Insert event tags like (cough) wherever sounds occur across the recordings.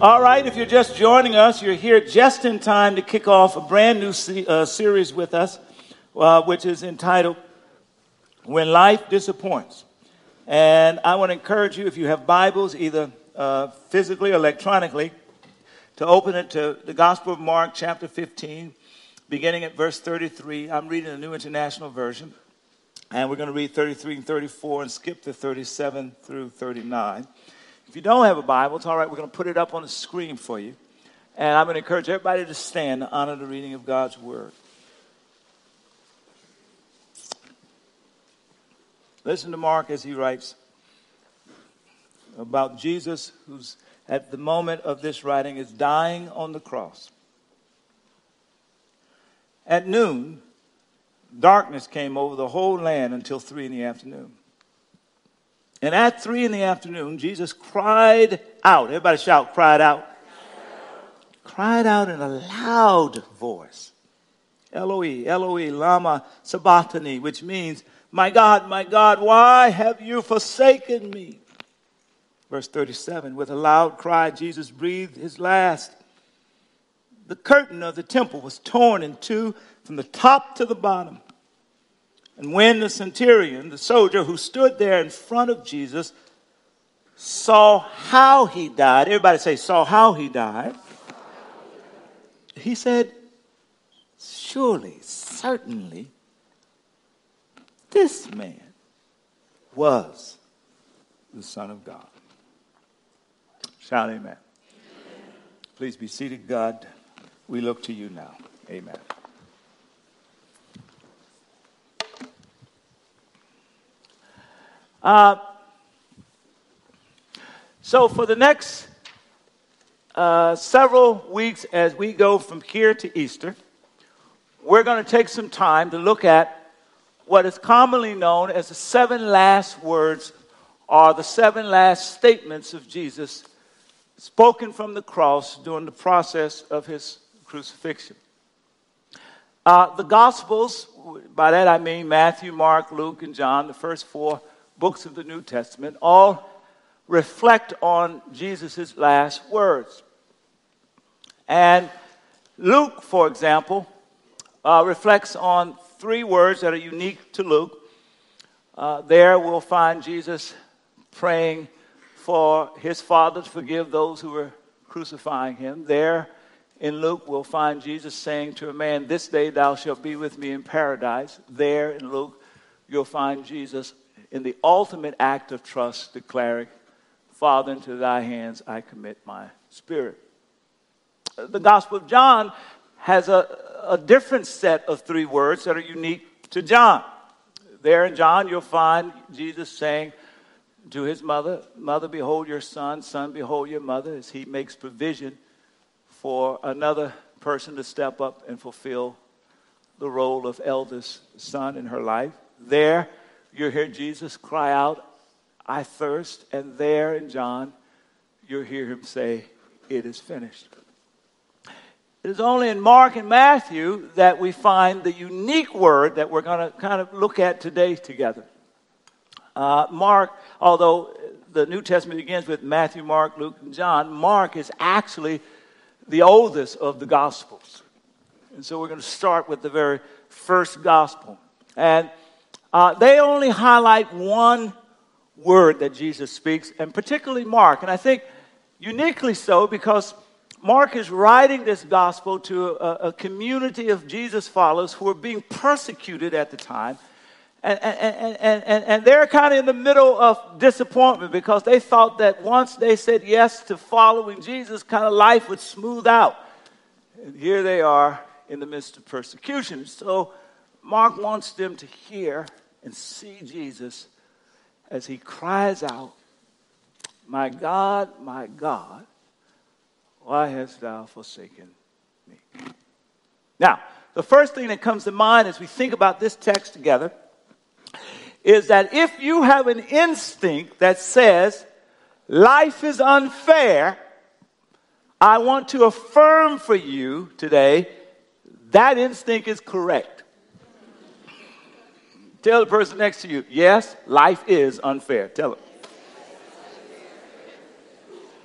All right, if you're just joining us, you're here just in time to kick off a brand new se- uh, series with us, uh, which is entitled When Life Disappoints. And I want to encourage you, if you have Bibles, either uh, physically or electronically, to open it to the Gospel of Mark, chapter 15, beginning at verse 33. I'm reading the New International Version, and we're going to read 33 and 34 and skip to 37 through 39. If you don't have a Bible, it's all right. We're going to put it up on the screen for you. And I'm going to encourage everybody to stand to honor the reading of God's Word. Listen to Mark as he writes about Jesus, who's at the moment of this writing is dying on the cross. At noon, darkness came over the whole land until three in the afternoon. And at three in the afternoon, Jesus cried out. Everybody shout, cried out. Cried out in a loud voice. Eloi, Eloi, lama sabachthani, which means, My God, my God, why have you forsaken me? Verse 37, with a loud cry, Jesus breathed his last. The curtain of the temple was torn in two from the top to the bottom. And when the centurion, the soldier who stood there in front of Jesus, saw how he died, everybody say, saw how he died, he said, Surely, certainly, this man was the Son of God. Shout amen. amen. Please be seated, God. We look to you now. Amen. Uh, so, for the next uh, several weeks, as we go from here to Easter, we're going to take some time to look at what is commonly known as the seven last words or the seven last statements of Jesus spoken from the cross during the process of his crucifixion. Uh, the Gospels, by that I mean Matthew, Mark, Luke, and John, the first four books of the New Testament all reflect on Jesus' last words. And Luke, for example, uh, reflects on three words that are unique to Luke. Uh, there we'll find Jesus praying for his Father to forgive those who were crucifying him. There in Luke, we'll find Jesus saying to a man, This day thou shalt be with me in paradise. There in Luke, you'll find Jesus in the ultimate act of trust, declaring, Father, into thy hands I commit my spirit. Uh, the Gospel of John has a, a different set of three words that are unique to John. There in John, you'll find Jesus saying to his mother, Mother, behold your son, son, behold your mother, as he makes provision for another person to step up and fulfill the role of eldest son in her life. There, you hear Jesus cry out, I thirst. And there in John, you hear him say, It is finished. It is only in Mark and Matthew that we find the unique word that we're going to kind of look at today together. Uh, Mark, although the New Testament begins with Matthew, Mark, Luke, and John, Mark is actually the oldest of the Gospels. And so we're going to start with the very first Gospel. And uh, they only highlight one word that Jesus speaks, and particularly Mark. And I think uniquely so because Mark is writing this gospel to a, a community of Jesus followers who are being persecuted at the time. And, and, and, and, and they're kind of in the middle of disappointment because they thought that once they said yes to following Jesus, kind of life would smooth out. And here they are in the midst of persecution. So Mark wants them to hear and see Jesus as he cries out, My God, my God, why hast thou forsaken me? Now, the first thing that comes to mind as we think about this text together is that if you have an instinct that says life is unfair, I want to affirm for you today that instinct is correct. Tell the person next to you, yes, life is unfair. Tell them.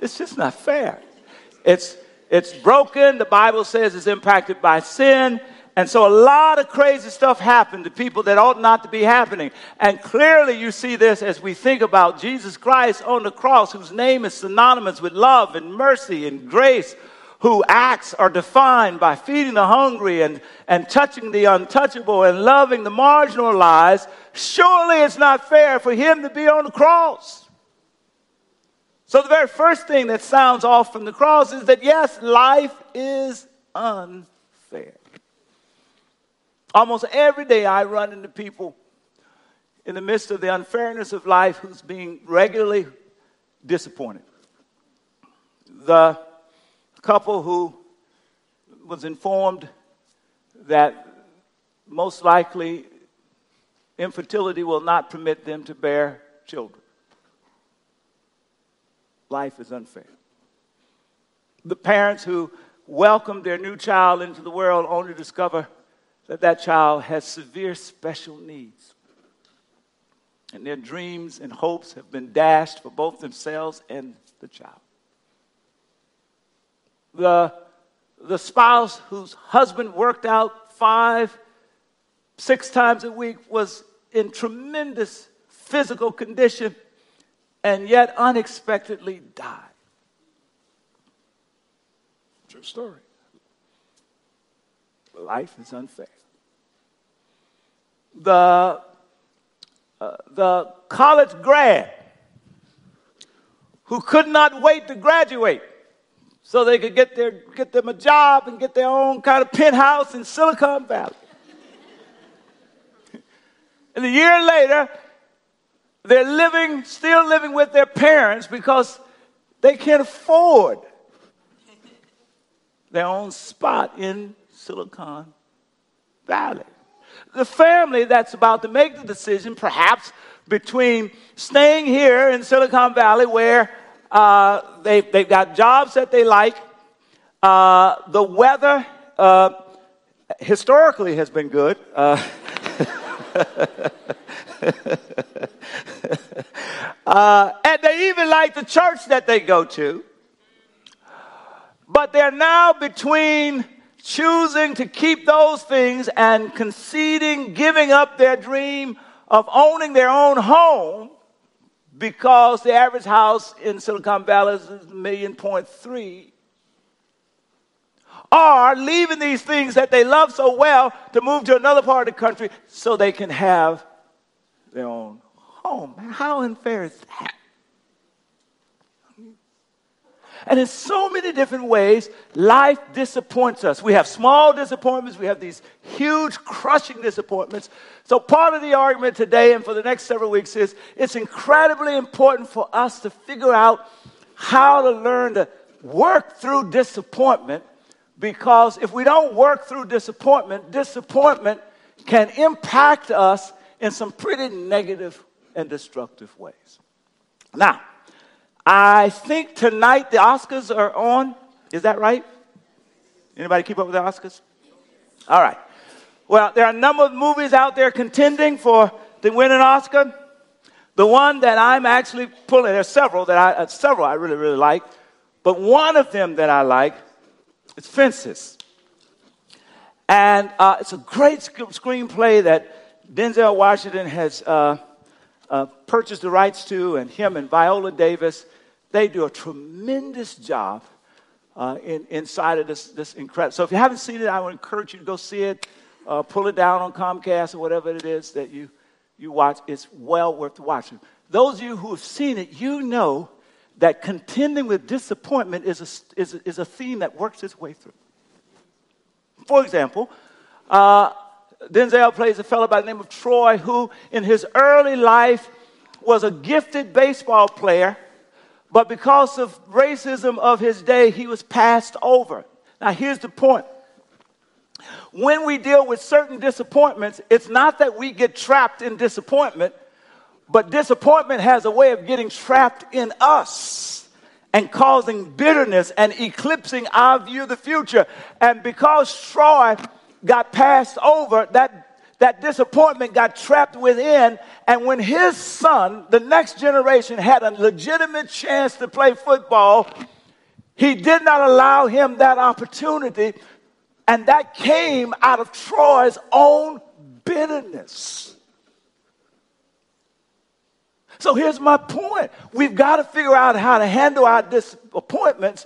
It's just not fair. It's, it's broken. The Bible says it's impacted by sin. And so a lot of crazy stuff happened to people that ought not to be happening. And clearly you see this as we think about Jesus Christ on the cross, whose name is synonymous with love and mercy and grace, who acts are defined by feeding the hungry and, and touching the untouchable and loving the marginalized. Surely it's not fair for him to be on the cross. So the very first thing that sounds off from the cross is that yes, life is unfair. Almost every day I run into people in the midst of the unfairness of life who's being regularly disappointed. The couple who was informed that most likely infertility will not permit them to bear children. Life is unfair. The parents who welcomed their new child into the world only discover that that child has severe special needs. And their dreams and hopes have been dashed for both themselves and the child. The, the spouse whose husband worked out five, six times a week was in tremendous physical condition and yet unexpectedly died. True story. Life is unfair. The, uh, the college grad who could not wait to graduate so they could get, their, get them a job and get their own kind of penthouse in Silicon Valley. (laughs) and a year later, they're living, still living with their parents because they can't afford (laughs) their own spot in Silicon Valley. The family that's about to make the decision, perhaps between staying here in Silicon Valley where uh, they, they've got jobs that they like, uh, the weather uh, historically has been good. Uh, (laughs) uh, and they even like the church that they go to. But they're now between choosing to keep those things and conceding, giving up their dream of owning their own home because the average house in Silicon Valley is a million point three. Are leaving these things that they love so well to move to another part of the country so they can have their own home. How unfair is that? And in so many different ways, life disappoints us. We have small disappointments, we have these huge, crushing disappointments. So, part of the argument today and for the next several weeks is it's incredibly important for us to figure out how to learn to work through disappointment because if we don't work through disappointment, disappointment can impact us in some pretty negative and destructive ways. Now, I think tonight the Oscars are on. Is that right? Anybody keep up with the Oscars? All right. Well, there are a number of movies out there contending for the winning Oscar. The one that I'm actually pulling, there's several that I, uh, several I really, really like, but one of them that I like is Fences. And uh, it's a great sc- screenplay that Denzel Washington has uh, uh, purchased the rights to, and him and Viola Davis they do a tremendous job uh, in, inside of this, this incredible. So if you haven't seen it, I would encourage you to go see it. Uh, pull it down on Comcast or whatever it is that you, you watch. It's well worth watching. Those of you who have seen it, you know that contending with disappointment is a, is a, is a theme that works its way through. For example, uh, Denzel plays a fellow by the name of Troy who, in his early life, was a gifted baseball player but because of racism of his day, he was passed over. Now, here's the point. When we deal with certain disappointments, it's not that we get trapped in disappointment, but disappointment has a way of getting trapped in us and causing bitterness and eclipsing our view of the future. And because Troy got passed over, that that disappointment got trapped within. And when his son, the next generation, had a legitimate chance to play football, He did not allow him that opportunity, and that came out of Troy's own bitterness. So here's my point. We've got to figure out how to handle our disappointments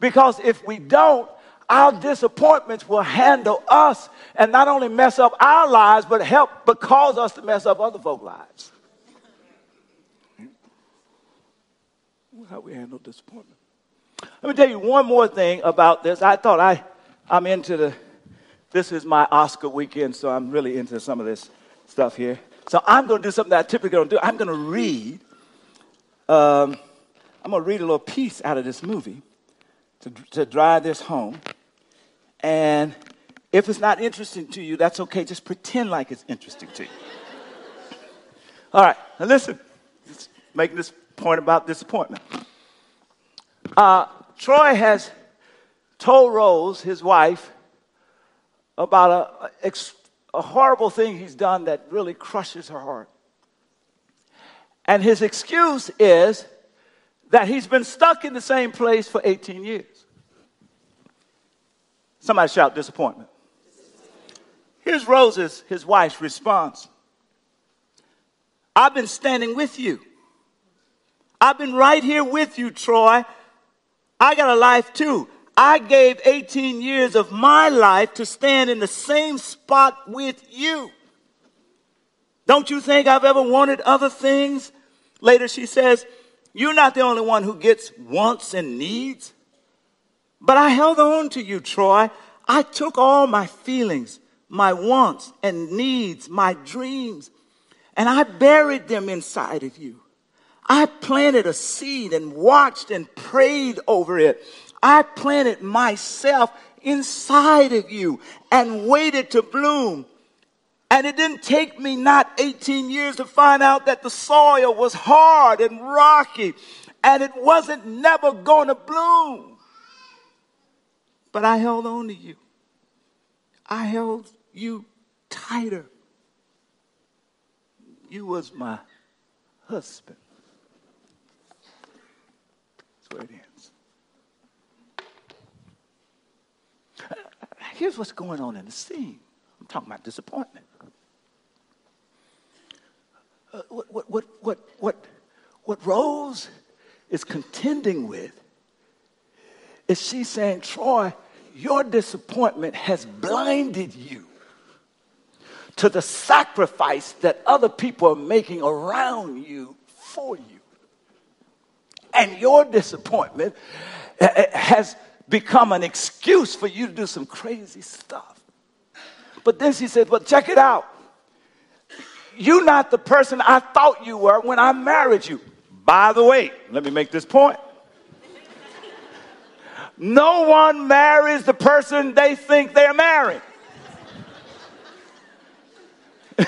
because if we don't, our disappointments will handle us and not only mess up our lives, but help, but cause us to mess up other folks' lives. How we handle disappointment. Let me tell you one more thing about this. I thought I, I'm into the, this is my Oscar weekend, so I'm really into some of this stuff here. So I'm going to do something that I typically don't do. I'm going to read, um, I'm going to read a little piece out of this movie to, to drive this home. And if it's not interesting to you, that's okay. Just pretend like it's interesting to you. All right, now listen. Just making this point about disappointment. Uh, Troy has told Rose, his wife, about a, a, a horrible thing he's done that really crushes her heart. And his excuse is that he's been stuck in the same place for 18 years. Somebody shout disappointment. Here's Rose's, his wife's response I've been standing with you. I've been right here with you, Troy. I got a life too. I gave 18 years of my life to stand in the same spot with you. Don't you think I've ever wanted other things? Later, she says, You're not the only one who gets wants and needs. But I held on to you, Troy. I took all my feelings, my wants and needs, my dreams, and I buried them inside of you. I planted a seed and watched and prayed over it. I planted myself inside of you and waited to bloom. And it didn't take me not 18 years to find out that the soil was hard and rocky and it wasn't never going to bloom. But I held on to you. I held you tighter. You was my husband. That's where it ends. Here's what's going on in the scene. I'm talking about disappointment. Uh, what, what, what, what, what, what Rose is contending with is she's saying, Troy, your disappointment has blinded you to the sacrifice that other people are making around you for you. And your disappointment eh, eh, has become an excuse for you to do some crazy stuff. But then she said, Well, check it out. You're not the person I thought you were when I married you. By the way, let me make this point. No one marries the person they think they're marrying. (laughs) I,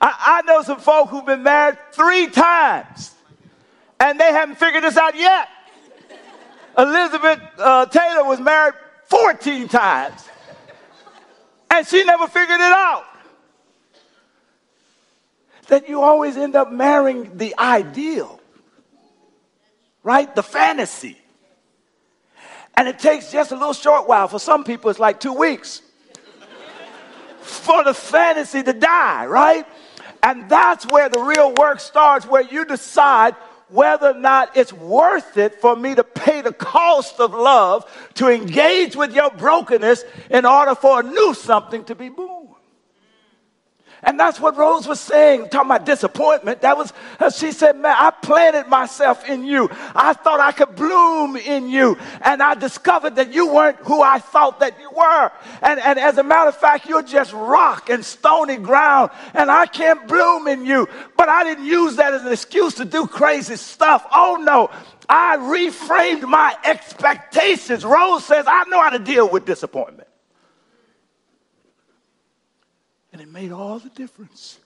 I, know some folk who've been married three times and they haven't figured this out yet. Elizabeth uh, Taylor was married 14 times and she never figured it out. That you always end up marrying the ideal, right? The fantasy. And it takes just a little short while. For some people, it's like two weeks for the fantasy to die, right? And that's where the real work starts, where you decide whether or not it's worth it for me to pay the cost of love to engage with your brokenness in order for a new something to be born. And that's what Rose was saying, talking about disappointment. That was, uh, she said, man, I planted myself in you. I thought I could bloom in you. And I discovered that you weren't who I thought that you were. And, and as a matter of fact, you're just rock and stony ground. And I can't bloom in you. But I didn't use that as an excuse to do crazy stuff. Oh no. I reframed my expectations. Rose says, I know how to deal with disappointment. And it made all the difference.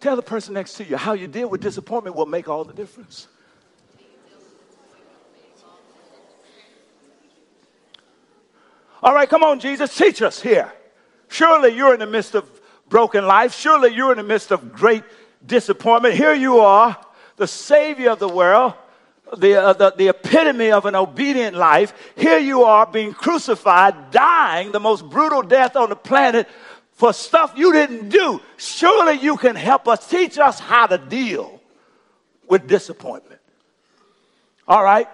Tell the person next to you how you deal with disappointment will make all the difference. All right, come on, Jesus, teach us here. Surely you're in the midst of broken life. Surely you're in the midst of great disappointment. Here you are, the Savior of the world, the, uh, the, the epitome of an obedient life. Here you are being crucified, dying the most brutal death on the planet for stuff you didn't do. Surely you can help us, teach us how to deal with disappointment. All right?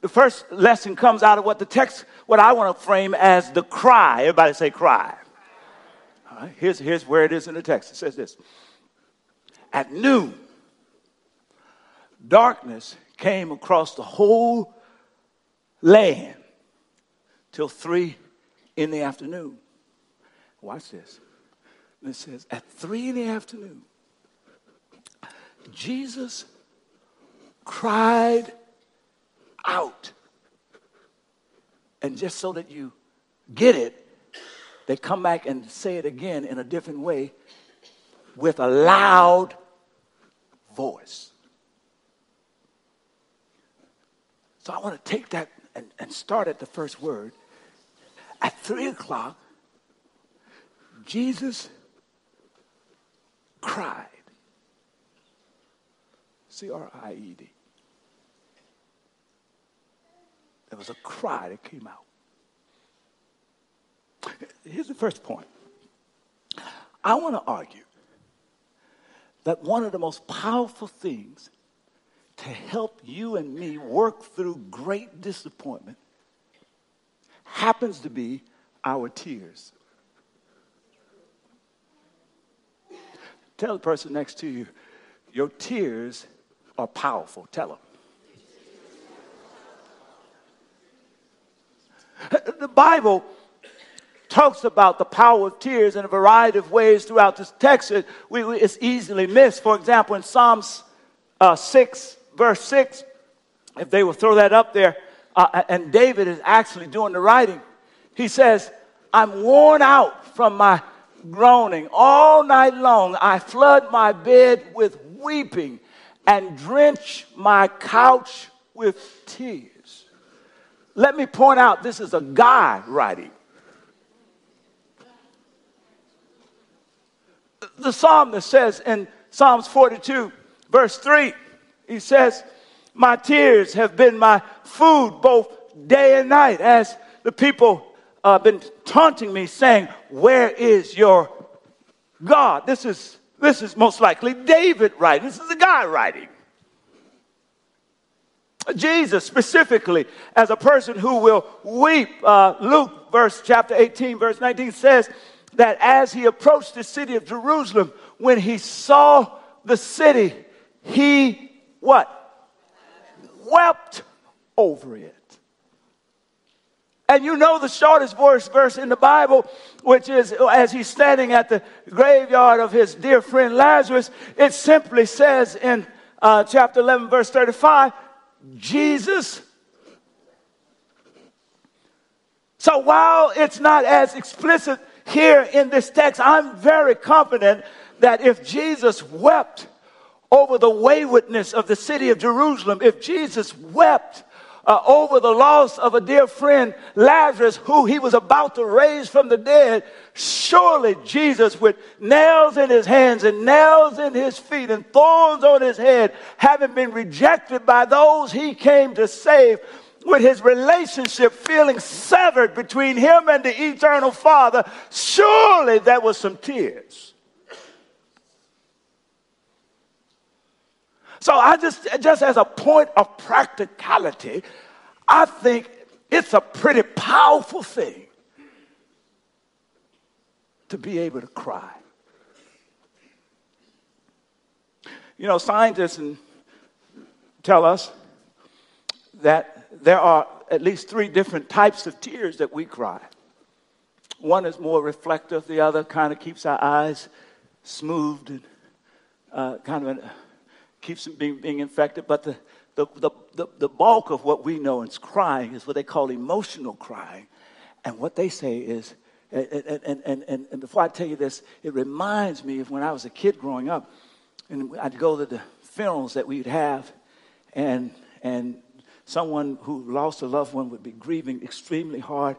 The first lesson comes out of what the text, what I want to frame as the cry. Everybody say cry. All right, here's, here's where it is in the text. It says this At noon, darkness came across the whole land till three in the afternoon. Watch this. It says, At three in the afternoon, Jesus cried out. And just so that you get it, they come back and say it again in a different way with a loud voice. So I want to take that and, and start at the first word. At three o'clock, Jesus cried. C R I E D. There was a cry that came out. Here's the first point. I want to argue that one of the most powerful things to help you and me work through great disappointment happens to be our tears. Tell the person next to you, your tears are powerful. Tell them. (laughs) The Bible talks about the power of tears in a variety of ways throughout this text. It, we, we, it's easily missed. For example, in Psalms uh, 6, verse 6, if they will throw that up there, uh, and David is actually doing the writing, he says, I'm worn out from my groaning. All night long I flood my bed with weeping and drench my couch with tears. Let me point out this is a guy writing. The psalmist says in Psalms 42, verse 3, he says, My tears have been my food both day and night, as the people uh, been taunting me, saying, Where is your God? This is, this is most likely David writing. This is a guy writing. Jesus specifically as a person who will weep. Uh, Luke, verse chapter 18, verse 19 says that as he approached the city of Jerusalem, when he saw the city, he what? Wept over it. And you know the shortest verse, verse in the Bible, which is as he's standing at the graveyard of his dear friend Lazarus, it simply says in uh, chapter 11, verse 35, Jesus. So while it's not as explicit here in this text, I'm very confident that if Jesus wept over the waywardness of the city of Jerusalem, if Jesus wept uh, over the loss of a dear friend, Lazarus, who he was about to raise from the dead, surely Jesus, with nails in his hands and nails in his feet and thorns on his head, having been rejected by those he came to save, with his relationship feeling severed between him and the eternal Father, surely there was some tears. So I just, just as a point of practicality, I think it's a pretty powerful thing to be able to cry. You know, scientists tell us that there are at least three different types of tears that we cry. One is more reflective, the other kind of keeps our eyes smoothed and uh, kind of keeps them being, being infected. But the, the, the, the, the bulk of what we know is crying is what they call emotional crying. And what they say is, and, and, and, and, and before I tell you this, it reminds me of when I was a kid growing up, and I'd go to the funerals that we'd have, and, and someone who lost a loved one would be grieving extremely hard.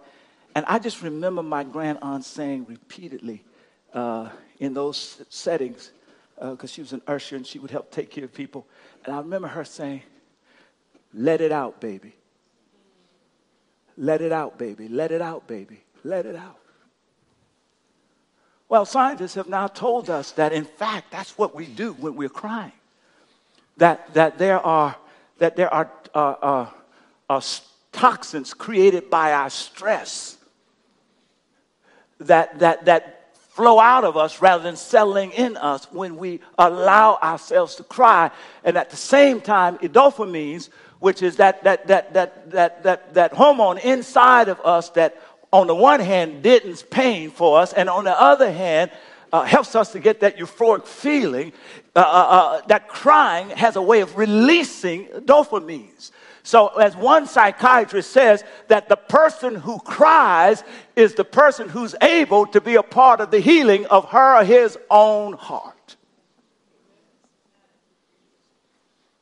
And I just remember my grand aunt saying repeatedly uh, in those settings, because uh, she was an usher and she would help take care of people. And I remember her saying, Let it out, baby. Let it out, baby. Let it out, baby. Let it out. Well, scientists have now told us that, in fact, that's what we do when we're crying. That, that there are, that there are uh, uh, uh, toxins created by our stress that, that, that flow out of us rather than settling in us when we allow ourselves to cry. And at the same time, endorphins, which is that, that, that, that, that, that, that hormone inside of us that on the one hand deadens pain for us, and on the other hand, uh, helps us to get that euphoric feeling. Uh, uh, uh that crying has a way of releasing dopamines. So, as one psychiatrist says, that the person who cries is the person who's able to be a part of the healing of her or his own heart.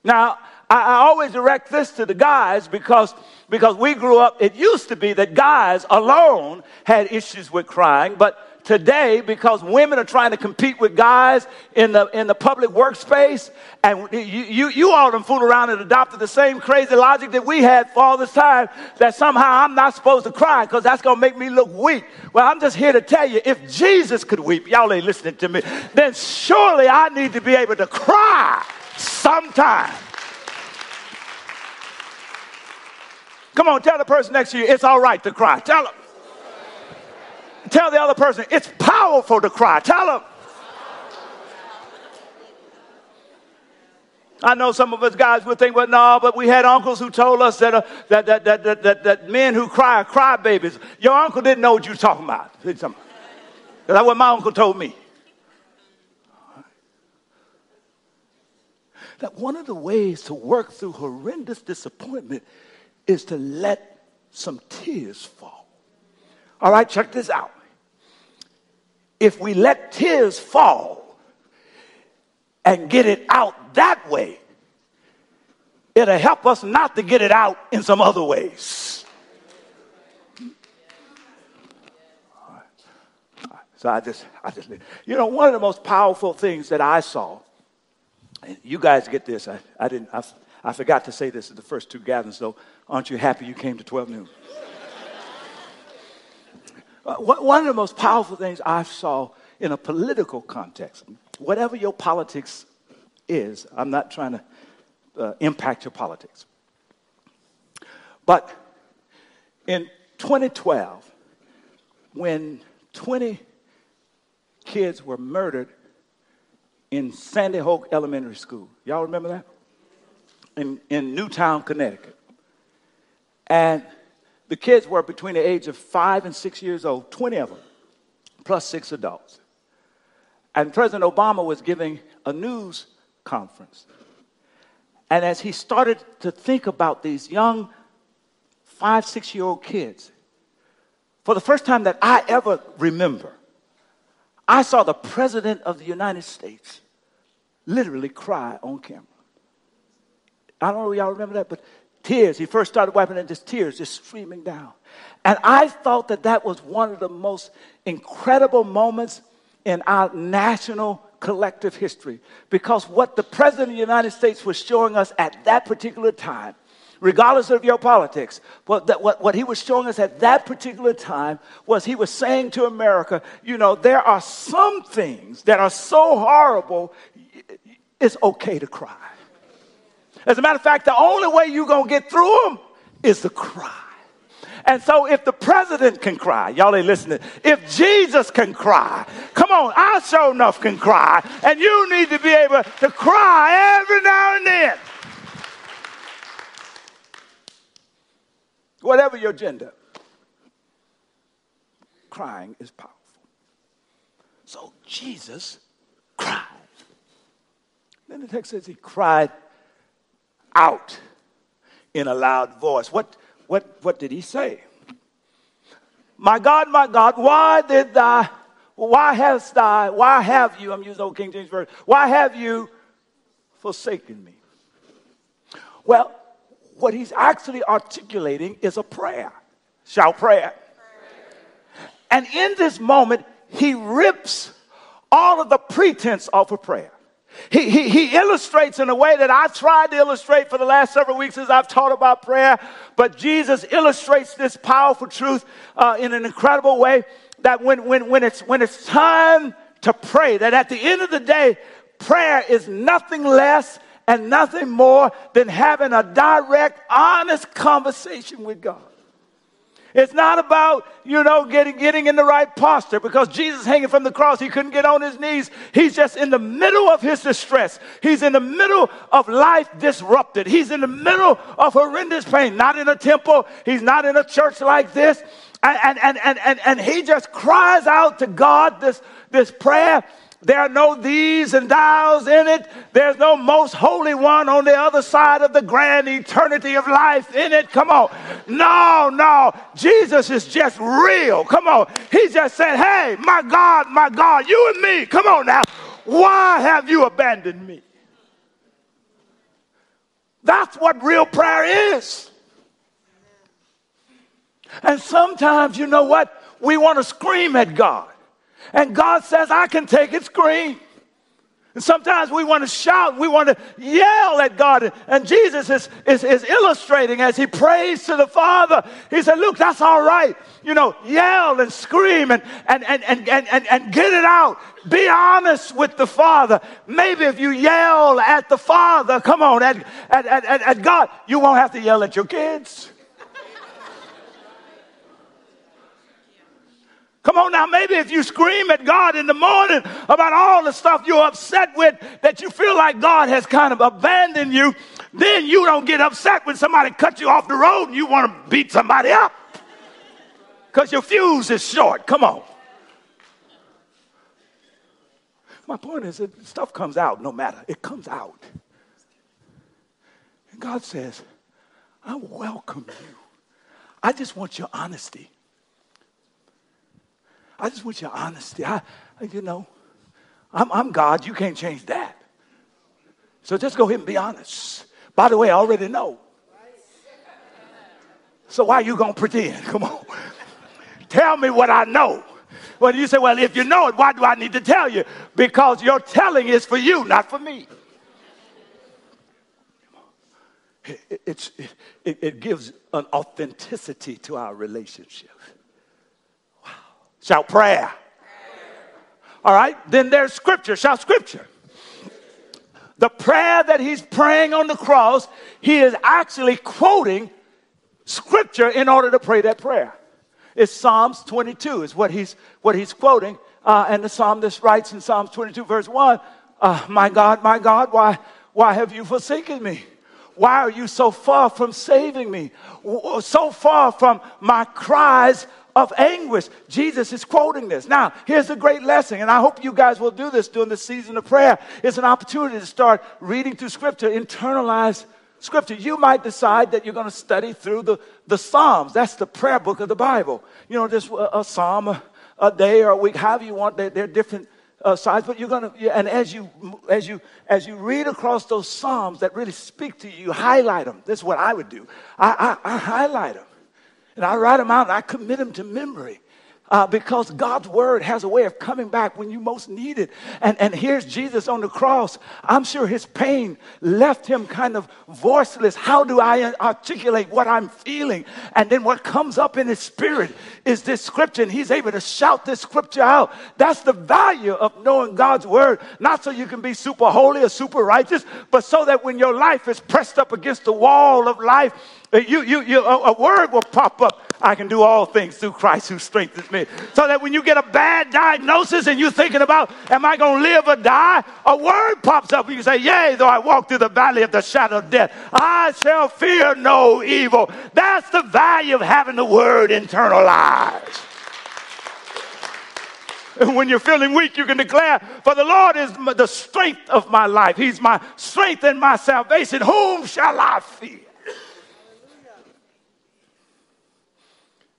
Now, I, always direct this to the guys because, because we grew up, it used to be that guys alone had issues with crying, but today because women are trying to compete with guys in the, in the public workspace. And you, you, you all done fool around and adopted the same crazy logic that we had for all this time that somehow I'm not supposed to cry because that's going to make me look weak. Well, I'm just here to tell you if Jesus could weep, y'all ain't listening to me, then surely I need to be able to cry sometime. Come on, tell the person next to you it's all right to cry. Tell them. Tell the other person, it's powerful to cry. Tell them. I know some of us guys would think, well, no, but we had uncles who told us that, uh, that, that, that, that, that, that, men who cry are crybabies. Your uncle didn't know what you were talking about. That's what my uncle told me. That one of the ways to work through horrendous disappointment is to let some tears fall. All right, check this out. If we let tears fall and get it out that way, it'll help us not to get it out in some other ways. So I just, I just, you know, one of the most powerful things that I saw, and you guys get this. I, I didn't, I, I forgot to say this at the first two gatherings, so aren't you happy you came to 12 noon? Uh, one of the most powerful things I saw in a political context, whatever your politics is, I'm not trying to uh, impact your politics. But in 2012, when 20 kids were murdered in Sandy Hook Elementary School, y'all remember that? In, in Newtown, Connecticut. And the kids were between the age of five and six years old, 20 of them, plus six adults. And President Obama was giving a news conference. And as he started to think about these young five, six year old kids, for the first time that I ever remember, I saw the President of the United States literally cry on camera. I don't know if y'all remember that, but tears. He first started wiping and just tears just streaming down. And I thought that that was one of the most incredible moments in our national collective history because what the President of the United States was showing us at that particular time, regardless of your politics, what, that, what, what he was showing us at that particular time was he was saying to America, you know, there are some things that are so horrible, it's okay to cry. As a matter of fact, the only way you're going to get through them is to cry. And so, if the president can cry, y'all ain't listening. If Jesus can cry, come on, I sure enough can cry. And you need to be able to cry every now and then. Whatever your gender, crying is powerful. So, Jesus cried. Then the text says he cried out in a loud voice. What, what, what did he say? My God, my God, why did thou, why hast thou, why have you, I'm using old King James Version, why have you forsaken me? Well, what he's actually articulating is a prayer. Shout prayer. And in this moment, he rips all of the pretense off of prayer. He, he, he illustrates in a way that I've tried to illustrate for the last several weeks as I've taught about prayer, but Jesus illustrates this powerful truth uh, in an incredible way that when, when, when, it's, when it's time to pray, that at the end of the day, prayer is nothing less and nothing more than having a direct, honest conversation with God. It's not about, you know, getting, getting in the right posture because Jesus hanging from the cross, he couldn't get on his knees. He's just in the middle of his distress. He's in the middle of life disrupted. He's in the middle of horrendous pain, not in a temple. He's not in a church like this. And, and, and, and, and he just cries out to God this, this prayer there are no these and thous in it. There's no most holy one on the other side of the grand eternity of life in it. Come on. No, no. Jesus is just real. Come on. He just said, Hey, my God, my God, you and me. Come on now. Why have you abandoned me? That's what real prayer is. And sometimes, you know what? We want to scream at God. And God says, I can take it, scream. And sometimes we want to shout, we want to yell at God. And Jesus is, is, is illustrating as he prays to the Father. He said, Look, that's all right. You know, yell and scream and, and, and, and, and, and, and get it out. Be honest with the Father. Maybe if you yell at the Father, come on, at, at, at, at God, you won't have to yell at your kids. Come on now, maybe if you scream at God in the morning about all the stuff you're upset with, that you feel like God has kind of abandoned you, then you don't get upset when somebody cuts you off the road and you want to beat somebody up. Because your fuse is short. Come on. My point is that stuff comes out no matter. It comes out. And God says, I welcome you. I just want your honesty. I just want your honesty. I, you know, I'm, I'm God. You can't change that. So just go ahead and be honest. By the way, I already know. So why are you going to pretend? (laughs) Come on. Tell me what I know. Well, you say, well, if you know it, why do I need to tell you? Because your telling is for you, not for me. It, it, it, it gives an authenticity to our relationship. Shout prayer. All right, then there's scripture. Shout scripture. The prayer that he's praying on the cross, he is actually quoting scripture in order to pray that prayer. It's Psalms 22 is what he's what he's quoting, uh, and the psalmist writes in Psalms 22 verse 1, uh, "My God, my God, why why have you forsaken me? Why are you so far from saving me? So far from my cries of anguish. Jesus is quoting this. Now, here's a great lesson, and I hope you guys will do this during the season of prayer. It's an opportunity to start reading through Scripture, internalize Scripture. You might decide that you're going to study through the, the Psalms. That's the prayer book of the Bible. You know, just a, a psalm a, a, day or a week, however you want. They're, they're different uh, but you're going to, and as you, as you, as you read across those Psalms that really speak to you, you highlight them. This is what I would do. I, I, I highlight them. And I write them out and I commit them to memory. Uh, because God's word has a way of coming back when you most need it. And, and here's Jesus on the cross. I'm sure his pain left him kind of voiceless. How do I articulate what I'm feeling? And then what comes up in his spirit is this scripture, and he's able to shout this scripture out. That's the value of knowing God's word, not so you can be super holy or super righteous, but so that when your life is pressed up against the wall of life, you, you, you, a, word will pop up. I can do all things through Christ who strengthens me. So that when you get a bad diagnosis and you're thinking about, am I going to live or die? A word pops up and you say, Yea, though I walk through the valley of the shadow of death, I shall fear no evil. That's the value of having the word internalized. And when you're feeling weak, you can declare, For the Lord is the strength of my life. He's my strength and my salvation. Whom shall I fear?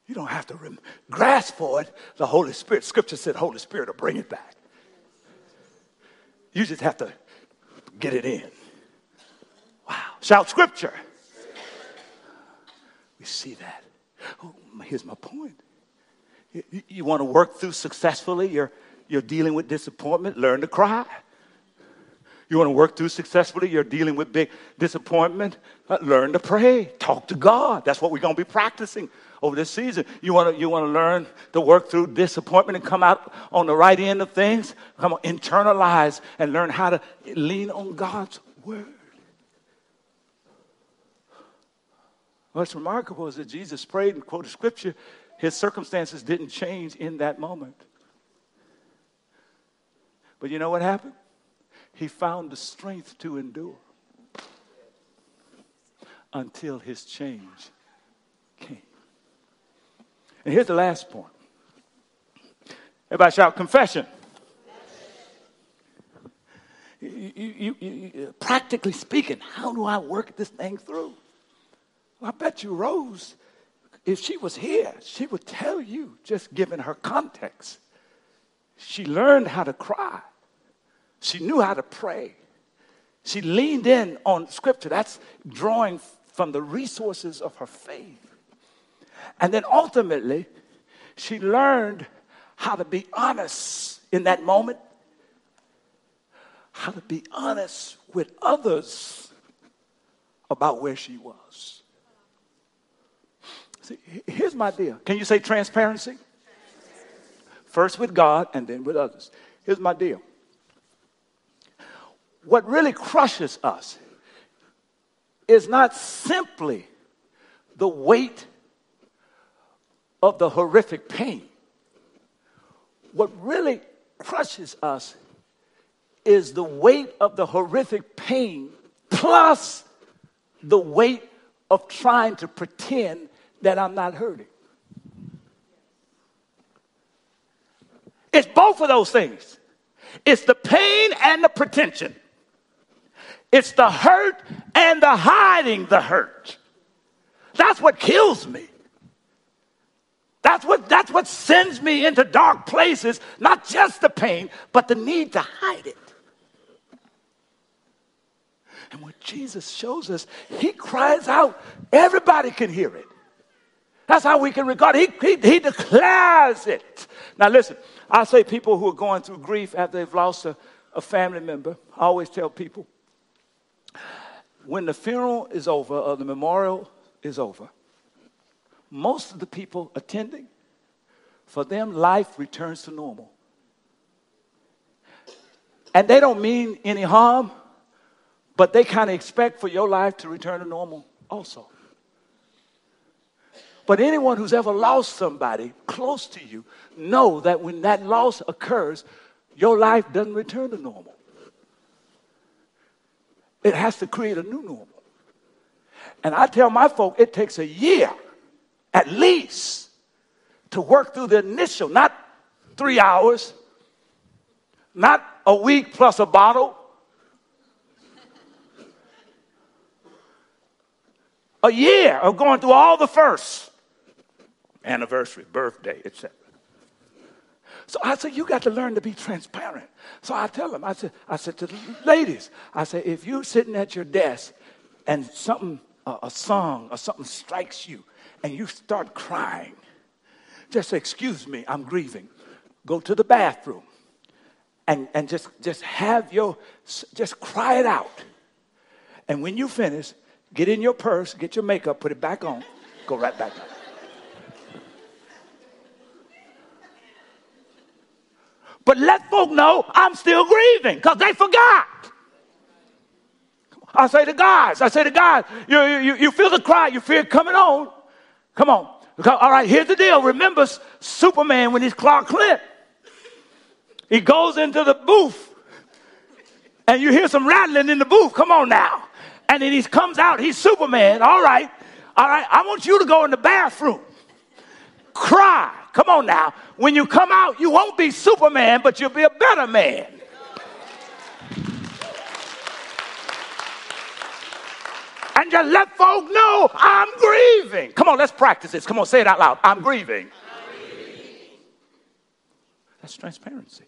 You don't have to rem- grasp for it. The Holy Spirit, Scripture said, Holy Spirit will bring it back. You just have to get it in. Wow. Shout Scripture. We see that. Oh, here's my point. You, you want to work through successfully, you're, you're dealing with disappointment, learn to cry. You want to work through successfully? You're dealing with big disappointment? Learn to pray. Talk to God. That's what we're going to be practicing over this season. You want to, you want to learn to work through disappointment and come out on the right end of things? Come on, internalize and learn how to lean on God's word. What's remarkable is that Jesus prayed and quoted scripture. His circumstances didn't change in that moment. But you know what happened? He found the strength to endure until his change. And here's the last point. Everybody shout confession. You, you, you, practically speaking, how do I work this thing through? Well, I bet you Rose, if she was here, she would tell you, just given her context. She learned how to cry. She knew how to pray. She leaned in on scripture. That's drawing from the resources of her faith. And then ultimately, she learned how to be honest in that moment, how to be honest with others about where she was. See, here's my deal. Can you say transparency? First with God and then with others. Here's my deal what really crushes us is not simply the weight of the horrific pain. What really crushes us is the weight of the horrific pain plus the weight of trying to pretend that I'm not hurting. It's both of those things. It's the pain and the pretension. It's the hurt and the hiding the hurt. That's what kills me. That's what, that's what sends me into dark places, not just the pain, but the need to hide it. And what Jesus shows us, he cries out, everybody can hear it. That's how we can regard it. He, he, he declares it. Now, listen, I say people who are going through grief after they've lost a, a family member, I always tell people when the funeral is over or the memorial is over, most of the people attending, for them, life returns to normal. And they don't mean any harm, but they kind of expect for your life to return to normal also. But anyone who's ever lost somebody close to you know that when that loss occurs, your life doesn't return to normal. It has to create a new normal. And I tell my folk it takes a year at least to work through the initial, not three hours, not a week plus a bottle. A year of going through all the firsts anniversary, birthday, etc. So I said, you got to learn to be transparent. So I tell them, I said, I said to the ladies, I said, if you're sitting at your desk and something, a, a song or something strikes you and you start crying, just say, excuse me, I'm grieving. Go to the bathroom and, and just, just have your, just cry it out. And when you finish, get in your purse, get your makeup, put it back on, go right back up. But let folk know I'm still grieving because they forgot. I say to guys, I say to guys, you, you, you feel the cry, you feel it coming on. Come on. All right, here's the deal. Remember Superman when he's Clark Kent. He goes into the booth and you hear some rattling in the booth. Come on now. And then he comes out, he's Superman. All right, all right, I want you to go in the bathroom. Cry. Come on now. When you come out, you won't be Superman, but you'll be a better man. And just let folk know I'm grieving. Come on, let's practice this. Come on, say it out loud. I'm grieving. I'm grieving. That's transparency.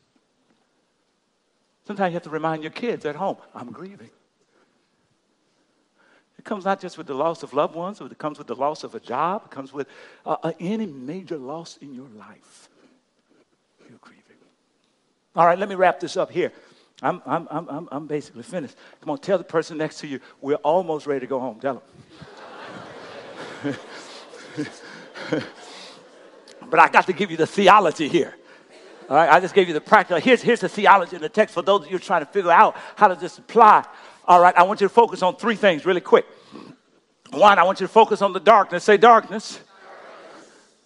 Sometimes you have to remind your kids at home, I'm grieving It comes not just with the loss of loved ones, but it comes with the loss of a job, it comes with uh, uh, any major loss in your life. You're grieving. All right, let me wrap this up here. I'm, I'm, I'm, I'm basically finished. Come on, tell the person next to you, we're almost ready to go home. Tell them. (laughs) but I got to give you the theology here. All right, I just gave you the practical. Here's, here's the theology in the text for those of you trying to figure out how does this apply. All right, I want you to focus on three things really quick. One, I want you to focus on the darkness. Say darkness.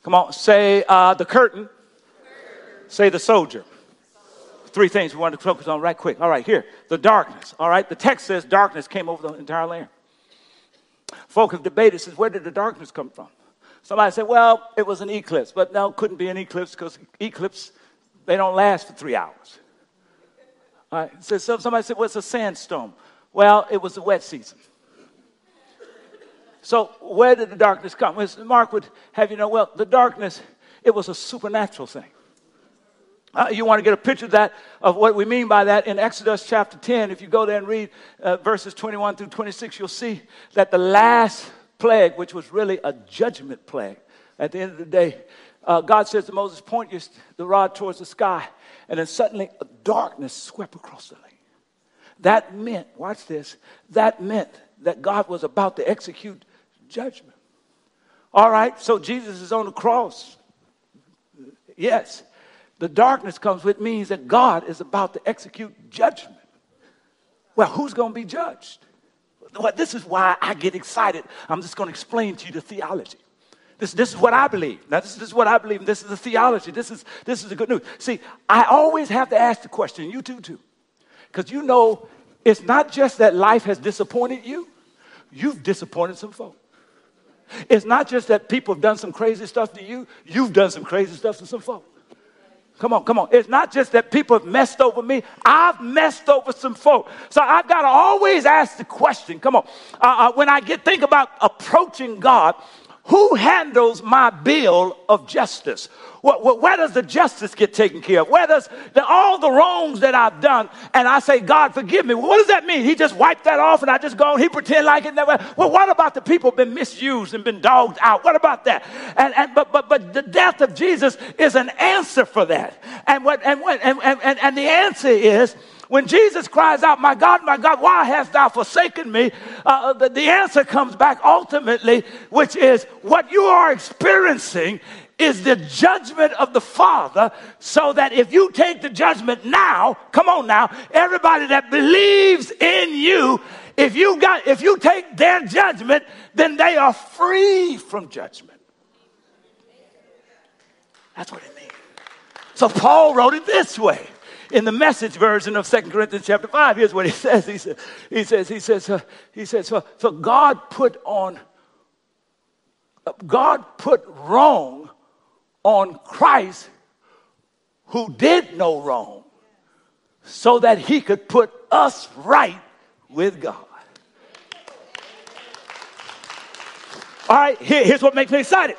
Come on, say uh, the curtain. Say the soldier. Three things we want to focus on right quick. All right, here, the darkness. All right, the text says darkness came over the entire land. Folk have debated, says, where did the darkness come from? Somebody said, well, it was an eclipse, but no, it couldn't be an eclipse because eclipse they don't last for three hours. All right. So, so somebody said, well, a sandstorm. Well, it was the wet season. So where did the darkness come? Mark would have you know, well, the darkness, it was a supernatural thing. Uh, you want to get a picture of that, of what we mean by that in Exodus chapter 10. If you go there and read uh, verses 21 through 26, you'll see that the last plague, which was really a judgment plague, at the end of the day, uh, God says to Moses, Point your, the rod towards the sky. And then suddenly a darkness swept across the land. That meant, watch this, that meant that God was about to execute judgment. All right, so Jesus is on the cross. Yes, the darkness comes with means that God is about to execute judgment. Well, who's going to be judged? Well, this is why I get excited. I'm just going to explain to you the theology. This, this is what I believe. Now, this, this is what I believe. This is the theology. This is, this is the good news. See, I always have to ask the question, you too, too. Because you know, it's not just that life has disappointed you, you've disappointed some folks. It's not just that people have done some crazy stuff to you, you've done some crazy stuff to some folks. Come on, come on. It's not just that people have messed over me. I've messed over some folk. So I've got to always ask the question. Come on. Uh, uh, when I get think about approaching God, who handles my bill of justice? Where does the justice get taken care of? Where does the, all the wrongs that I've done, and I say, God, forgive me. What does that mean? He just wiped that off and I just go, he pretend like it never. Well, what about the people been misused and been dogged out? What about that? And, and but, but, but the death of Jesus is an answer for that. And what, and, what, and, and, and the answer is, when Jesus cries out, My God, my God, why hast thou forsaken me? Uh, the, the answer comes back ultimately, which is what you are experiencing is the judgment of the Father, so that if you take the judgment now, come on now, everybody that believes in you, if you got if you take their judgment, then they are free from judgment. That's what it means. So Paul wrote it this way in the message version of Second Corinthians chapter 5, here's what he (laughs) says. He says, he says, he says, uh, he says, so, so God put on, God put wrong on Christ who did no wrong so that he could put us right with God. All right, here, here's what makes me excited.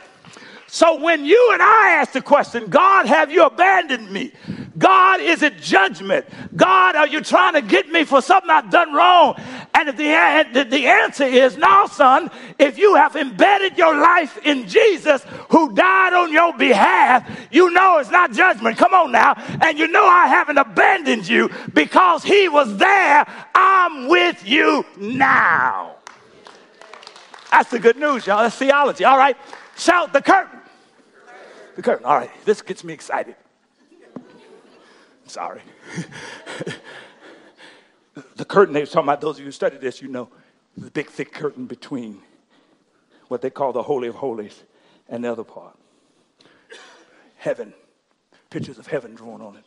So when you and I ask the question, God, have you abandoned me? God, is it judgment? God, are you trying to get me for something I've done wrong? And if the, the answer is no, son, if you have embedded your life in Jesus who died on your behalf, you know it's not judgment. Come on now. And you know I haven't abandoned you because he was there. I'm with you now. That's the good news, y'all. That's theology. All right. Shout the curtain. The curtain. All right, this gets me excited. Sorry. (laughs) the curtain they were talking about, those of you who study this, you know, the big thick curtain between what they call the Holy of Holies and the other part. Heaven, pictures of heaven drawn on it.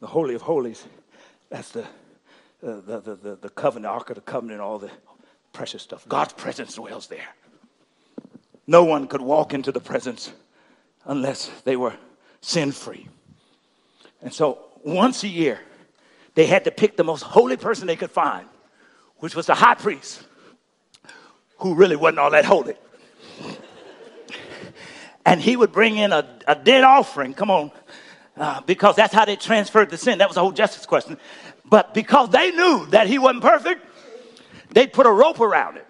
The Holy of Holies, that's the, uh, the, the, the, the covenant, Ark of the Covenant, all the precious stuff. God's presence dwells there. No one could walk into the presence unless they were sin free. And so once a year, they had to pick the most holy person they could find, which was the high priest, who really wasn't all that holy. (laughs) and he would bring in a, a dead offering, come on, uh, because that's how they transferred the sin. That was a whole justice question. But because they knew that he wasn't perfect, they'd put a rope around it.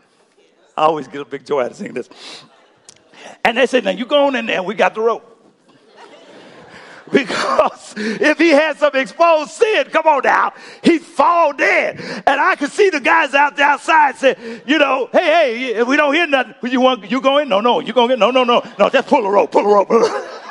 I always get a big joy out of seeing this. And they said, Now you go on in there, we got the rope. (laughs) Because if he had some exposed sin, come on now, he'd fall dead. And I could see the guys out there outside say, you know, hey, hey, if we don't hear nothing. You want you go in? No, no, you going in? No, no, no, no. Just pull a rope, pull a rope. Pull a rope.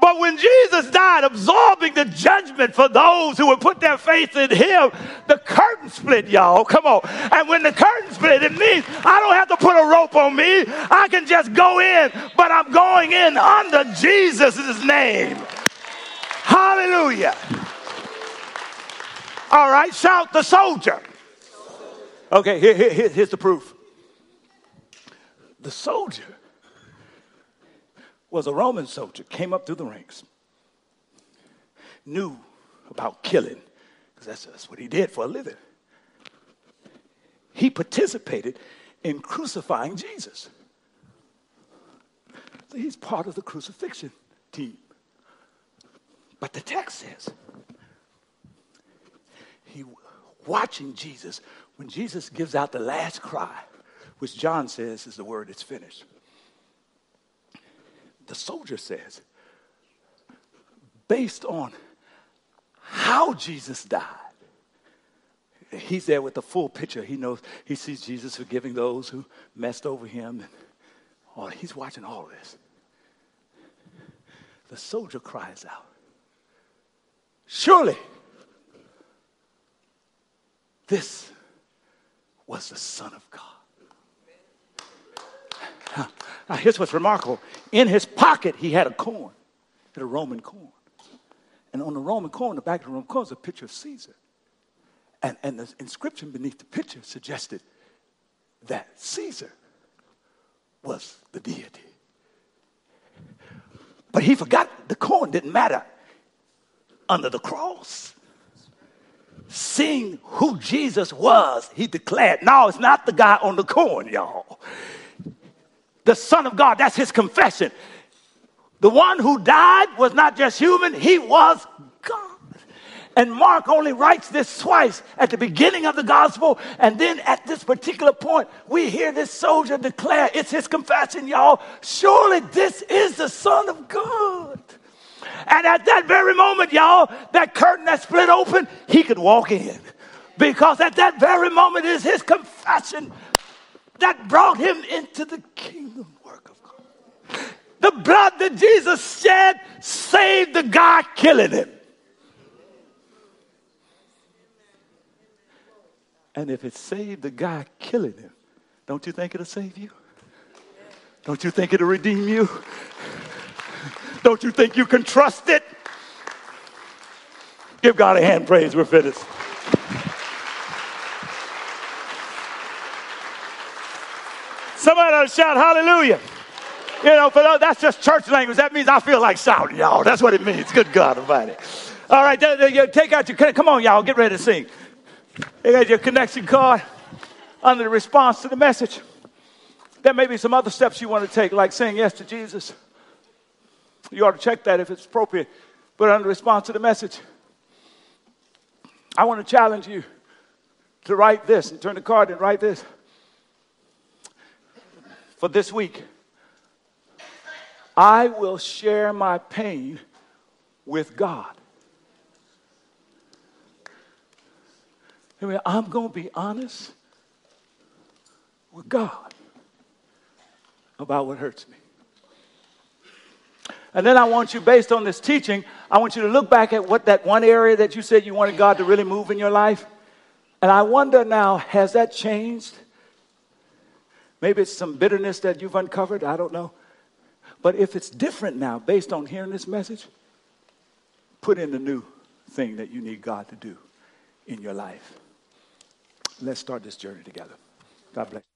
But when Jesus died, absorbing the judgment for those who would put their faith in him, the curtain split, y'all. Come on. And when the curtain split, it means I don't have to put a rope on me. I can just go in, but I'm going in under Jesus' name. Hallelujah. All right, shout the soldier. Okay, here, here, here's the proof. The soldier was a Roman soldier, came up through the ranks, knew about killing, because that's, that's what he did for a living. He participated in crucifying Jesus. So he's part of the crucifixion team. But the text says he watching Jesus when Jesus gives out the last cry, which John says is the word it's finished the soldier says, based on how Jesus died. He's there with the full picture. He knows, he sees Jesus forgiving those who messed over him. And he's watching all this. The soldier cries out, Surely this was the Son of God. Now, here's what's remarkable. In his pocket, he had a coin, had a Roman coin. And on the Roman coin, the back of the Roman coin, is a picture of Caesar. And, and the inscription beneath the picture suggested that Caesar was the deity. But he forgot the coin didn't matter under the cross. Seeing who Jesus was, he declared, No, it's not the guy on the coin, y'all the Son of God. That's his confession. The one who died was not just human, he was God. And Mark only writes this twice at the beginning of the gospel. And then at this particular point, we hear this soldier declare it's his confession, y'all. Surely this is the Son of God. And at that very moment, y'all, that curtain that split open, he could walk in. Because at that very moment is his confession that brought him into the kingdom work of God. The blood that Jesus shed saved the guy killing him. And if it saved the guy killing him, don't you think it'll save you? Don't you think it'll redeem you? Don't you think you can trust it? Give God a hand praise. We're finished. Somebody ought to shout hallelujah. You know, for those, that's just church language. That means I feel like shouting, y'all. That's what it means. Good God Almighty. All right, take out your, come on, y'all, get ready to sing. You got your connection card under the response to the message. There may be some other steps you want to take, like saying yes to Jesus. You ought to check that if it's appropriate. But under response to the message, I want to challenge you to write this and turn the card and write this for this week. I will share my pain with God. I mean, I'm going to be honest with God about what hurts me. And then I want you, based on this teaching, I want you to look back at what that one area that you said you wanted God to really move in your life. And I wonder now, has that changed? Maybe it's some bitterness that you've uncovered. I don't know. But if it's different now, based on hearing this message, put in the new thing that you need God to do in your life. Let's start this journey together. God bless.